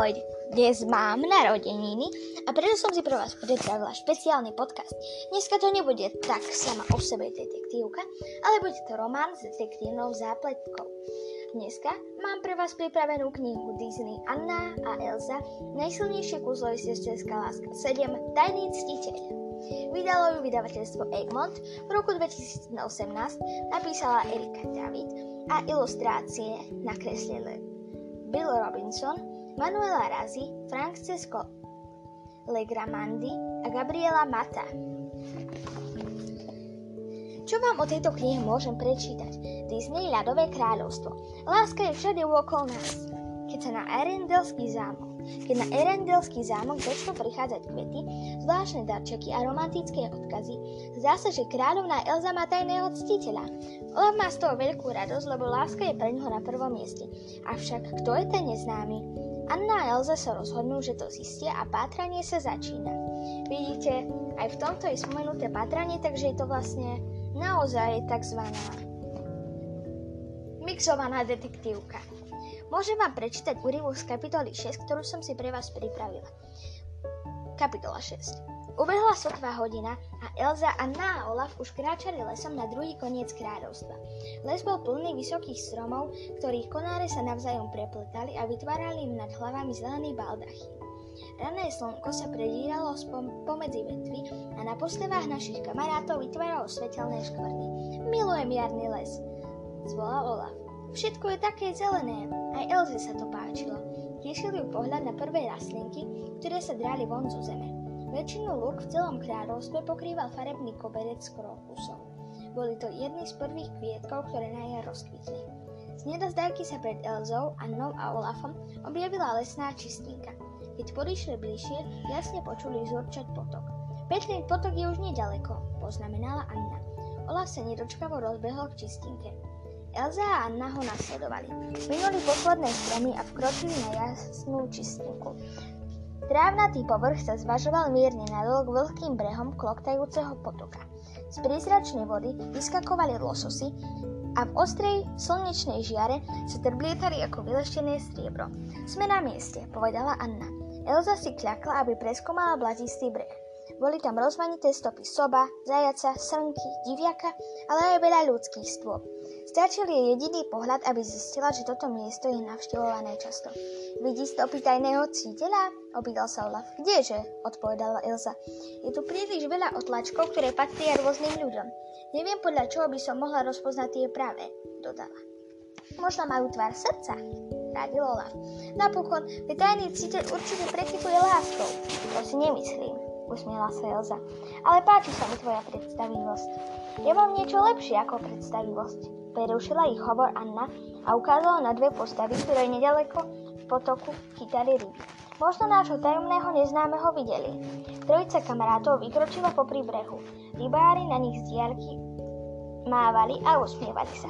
Ahoj, dnes mám narodeniny a preto som si pre vás pripravila špeciálny podcast. Dneska to nebude tak sama o sebe detektívka, ale bude to román s detektívnou zápletkou. Dneska mám pre vás pripravenú knihu Disney Anna a Elza Najsilnejšie kúzlo sesterská láska 7 Tajný ctiteľ. Vydalo ju vydavateľstvo Egmont v roku 2018, napísala Erika David a ilustrácie nakreslili Bill Robinson, Manuela Razi, Frank Cesco Legramandi a Gabriela Mata. Čo vám o tejto knihe môžem prečítať? Disney ľadové kráľovstvo. Láska je všade okolo nás. Keď sa na Arendelský zámok keď na Erendelský zámok začnú prichádzať kvety, zvláštne darčeky a romantické odkazy, zdá sa, že kráľovná Elza má tajného ctiteľa. Olaf má z toho veľkú radosť, lebo láska je pre ňoho na prvom mieste. Avšak kto je ten neznámy? Anna a Elza sa rozhodnú, že to zistia a pátranie sa začína. Vidíte, aj v tomto je spomenuté pátranie, takže je to vlastne naozaj tzv. mixovaná detektívka. Môžem vám prečítať úryvok z kapitoly 6, ktorú som si pre vás pripravila. Kapitola 6 Ubehla sotvá hodina a Elza, a Olaf už kráčali lesom na druhý koniec kráľovstva. Les bol plný vysokých stromov, ktorých konáre sa navzájom prepletali a vytvárali im nad hlavami zelený baldachy. Rané slnko sa predíralo spom- pomedzi vetvy a na postavách našich kamarátov vytváralo svetelné škvrny. Milujem jarný les, zvolal Olaf. Všetko je také zelené. Aj Elze sa to páčilo. Tešil ju pohľad na prvé rastlinky, ktoré sa dráli von zo zeme. Väčšinu luk v celom kráľovstve pokrýval farebný koberec s krokusov. Boli to jedny z prvých kvietkov, ktoré na jar rozkvitli. Z nedozdajky sa pred Elzou, Annou a Olafom objavila lesná čistinka. Keď podišli bližšie, jasne počuli zurčať potok. Petlin potok je už nedaleko, poznamenala Anna. Olaf sa nedočkavo rozbehol k čistinke. Elza a Anna ho nasledovali. Minuli posledné stromy a vkročili na jasnú čistinku. Trávnatý povrch sa zvažoval mierne nadol k veľkým brehom kloktajúceho potoka. Z prízračnej vody vyskakovali lososy a v ostrej slnečnej žiare sa trblietali ako vyleštené striebro. Sme na mieste, povedala Anna. Elza si kľakla, aby preskomala blazistý breh. Boli tam rozmanité stopy soba, zajaca, srnky, diviaka, ale aj veľa ľudských stôp. Stačil jej jediný pohľad, aby zistila, že toto miesto je navštevované často. Vidí stopy tajného cíteľa? Opýtal sa Olaf. Kdeže? odpovedala Elza. Je tu príliš veľa otlačkov, ktoré patria rôznym ľuďom. Neviem podľa čoho by som mohla rozpoznať tie práve, dodala. Možno majú tvar srdca, radil Olaf. Napokon tajný cíteľ určite prekypuje láskou. To si nemyslím, usmiela sa Elza. Ale páči sa mi tvoja predstavivosť. Ja mám niečo lepšie ako predstavivosť. Prerušila ich hovor Anna a ukázala na dve postavy, ktoré nedaleko v potoku chytali ryby. Možno nášho tajomného neznámeho videli. Trojica kamarátov vykročila po brehu. Rybári na nich z diaľky mávali a usmievali sa.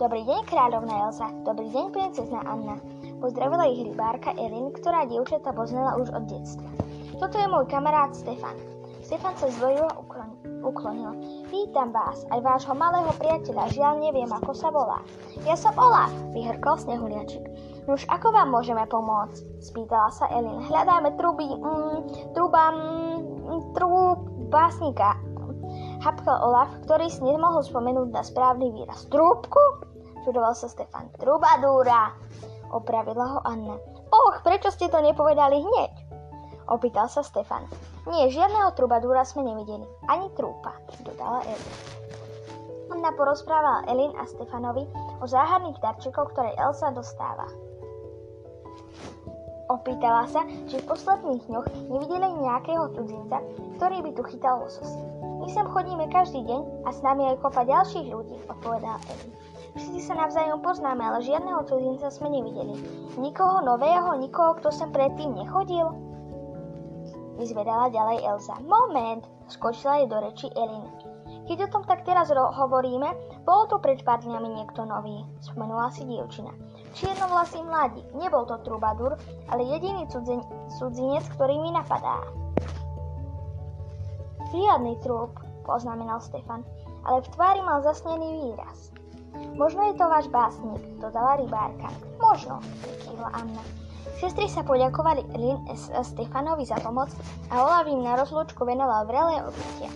Dobrý deň, kráľovná Elza. Dobrý deň, princezna Anna. Pozdravila ich rybárka Elin, ktorá dievčata poznala už od detstva. Toto je môj kamarát Stefan. Stefan sa zdvojivo uklonil. Vítam vás, aj vášho malého priateľa, žiaľ neviem, ako sa volá. Ja som Olaf, vyhrkol snehuliačik. Nuž, ako vám môžeme pomôcť? Spýtala sa Elin. Hľadáme truby, mm, truba, mm, trub, básnika. Hapkal Olaf, ktorý si nemohol spomenúť na správny výraz. Trúbku? Čudoval sa Stefan. Trubadúra, opravila ho Anna. Och, prečo ste to nepovedali hneď? Opýtal sa Stefan. Nie, žiadneho trubadúra sme nevideli. Ani trúpa, dodala Elin. Ona porozprávala Elin a Stefanovi o záhadných darčekoch, ktoré Elsa dostáva. Opýtala sa, či v posledných dňoch nevideli nejakého cudzinca, ktorý by tu chytal lososy. My sem chodíme každý deň a s nami aj kopa ďalších ľudí, odpovedala Elin. Všetci sa navzájom poznáme, ale žiadneho cudzinca sme nevideli. Nikoho nového, nikoho, kto sem predtým nechodil? Vyzvedala ďalej Elza. Moment, skočila jej do reči Elin. Keď o tom tak teraz ro- hovoríme, bol to pred pár dňami niekto nový, spomenula si dievčina. Čiernovlasý mladí, nebol to trubadur, ale jediný cudzin- cudzinec, ktorý mi napadá. Riadny trúb, poznamenal Stefan, ale v tvári mal zasnený výraz. Možno je to váš básnik, dodala rybárka. Možno, vykývla Anna. Sestry sa poďakovali Lin a Stefanovi za pomoc a Olav im na rozlúčku venoval vrelé obytia.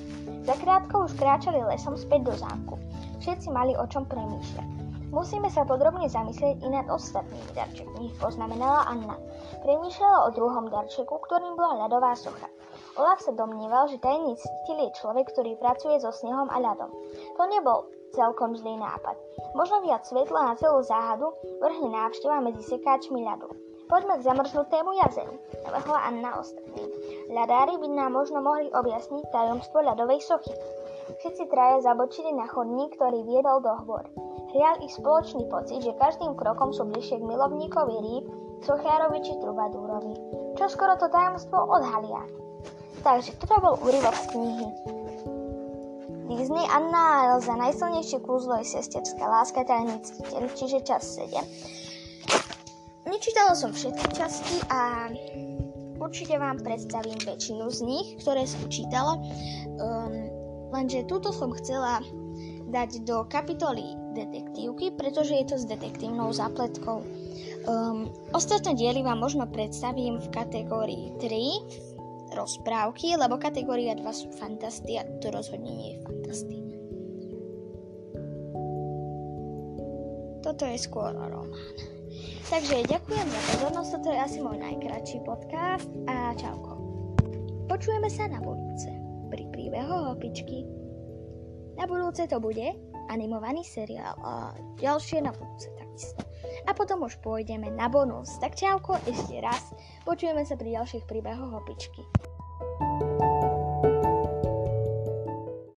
Zakrátko už kráčali lesom späť do zámku. Všetci mali o čom premýšľať. Musíme sa podrobne zamyslieť i nad ostatnými darčekmi, poznamenala Anna. Premýšľala o druhom darčeku, ktorým bola ľadová socha. Olaf sa domníval, že tajný ctiteľ je človek, ktorý pracuje so snehom a ľadom. To nebol celkom zlý nápad. Možno viac svetla na celú záhadu vrhne návšteva medzi sekáčmi ľadu. Poďme k zamrznutému jazeru, navrhla Anna ostatným. Ľadári by nám možno mohli objasniť tajomstvo ľadovej sochy. Všetci traja zabočili na chodník, ktorý viedol do hôr. Hrial ich spoločný pocit, že každým krokom sú bližšie k milovníkovi rýb, sochiarovi či trubadúrovi. Čo skoro to tajomstvo odhalia. Takže toto bol úryvok z knihy. Disney Anna a Elza najsilnejšie kúzlo je sesterská láska ctiteľ, čiže čas 7. Nečítala som všetky časti a určite vám predstavím väčšinu z nich, ktoré som čítala. Um, lenže túto som chcela dať do kapitoly detektívky, pretože je to s detektívnou zapletkou. Um, ostatné diely vám možno predstavím v kategórii 3, rozprávky, lebo kategória 2 sú fantasty a to rozhodne nie je fantasty. Toto je skôr román. Takže ďakujem za pozornosť, toto je asi môj najkračší podcast a čauko. Počujeme sa na budúce pri príbehu Hopičky. Na budúce to bude animovaný seriál a ďalšie na budúce takisto a potom už pôjdeme na bonus. Tak čauko ešte raz, počujeme sa pri ďalších príbehoch opičky. thank you